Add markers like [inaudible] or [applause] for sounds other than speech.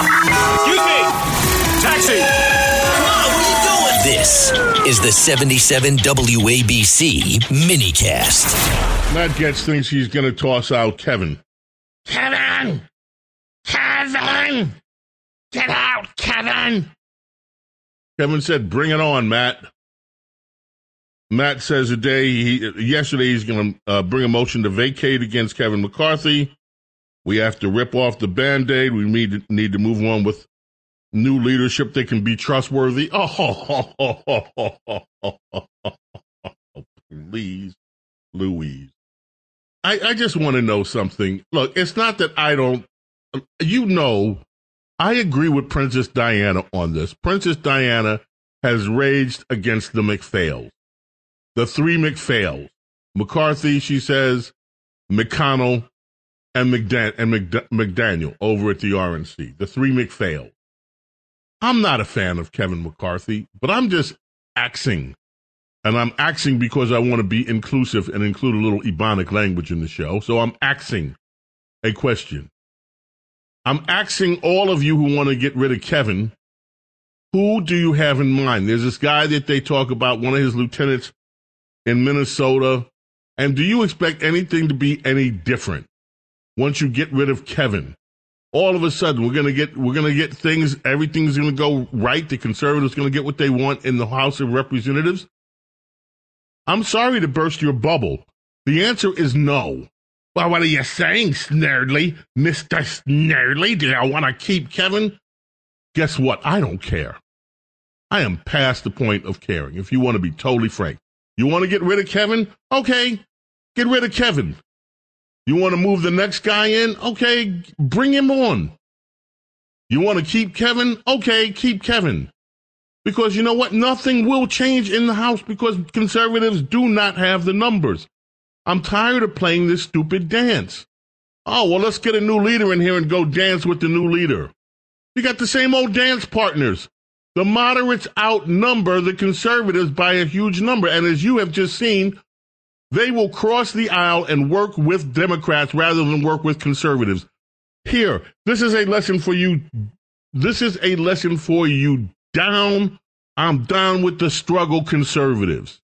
Excuse me! Taxi! Mom, what are you doing? This is the 77 WABC minicast. Matt Gaetz thinks he's going to toss out Kevin. Kevin! Kevin! Get out, Kevin! Kevin said, "Bring it on, Matt." Matt says today, he, yesterday, he's going to uh, bring a motion to vacate against Kevin McCarthy. We have to rip off the band aid. We need need to move on with new leadership that can be trustworthy. Oh, [laughs] please, Louise. I, I just want to know something. Look, it's not that I don't, um, you know, I agree with Princess Diana on this. Princess Diana has raged against the McPhails, the three McPhails. McCarthy, she says, McConnell, and, McDan- and McD- McDaniel over at the RNC, the three McPhails. I'm not a fan of Kevin McCarthy, but I'm just axing. And I'm axing because I want to be inclusive and include a little Ebonic language in the show. So I'm axing a question. I'm axing all of you who want to get rid of Kevin. Who do you have in mind? There's this guy that they talk about, one of his lieutenants in Minnesota. And do you expect anything to be any different once you get rid of Kevin? all of a sudden we're gonna get we're gonna get things everything's gonna go right. The conservatives gonna get what they want in the House of Representatives. I'm sorry to burst your bubble. The answer is no. Well, what are you saying, Snerdley? Mr. Snerdley? Do I want to keep Kevin? Guess what? I don't care. I am past the point of caring, if you want to be totally frank. You want to get rid of Kevin? Okay, get rid of Kevin. You want to move the next guy in? Okay, bring him on. You want to keep Kevin? Okay, keep Kevin. Because you know what? Nothing will change in the House because conservatives do not have the numbers. I'm tired of playing this stupid dance. Oh, well, let's get a new leader in here and go dance with the new leader. You got the same old dance partners. The moderates outnumber the conservatives by a huge number. And as you have just seen, they will cross the aisle and work with Democrats rather than work with conservatives. Here, this is a lesson for you. This is a lesson for you down. I'm down with the struggle conservatives.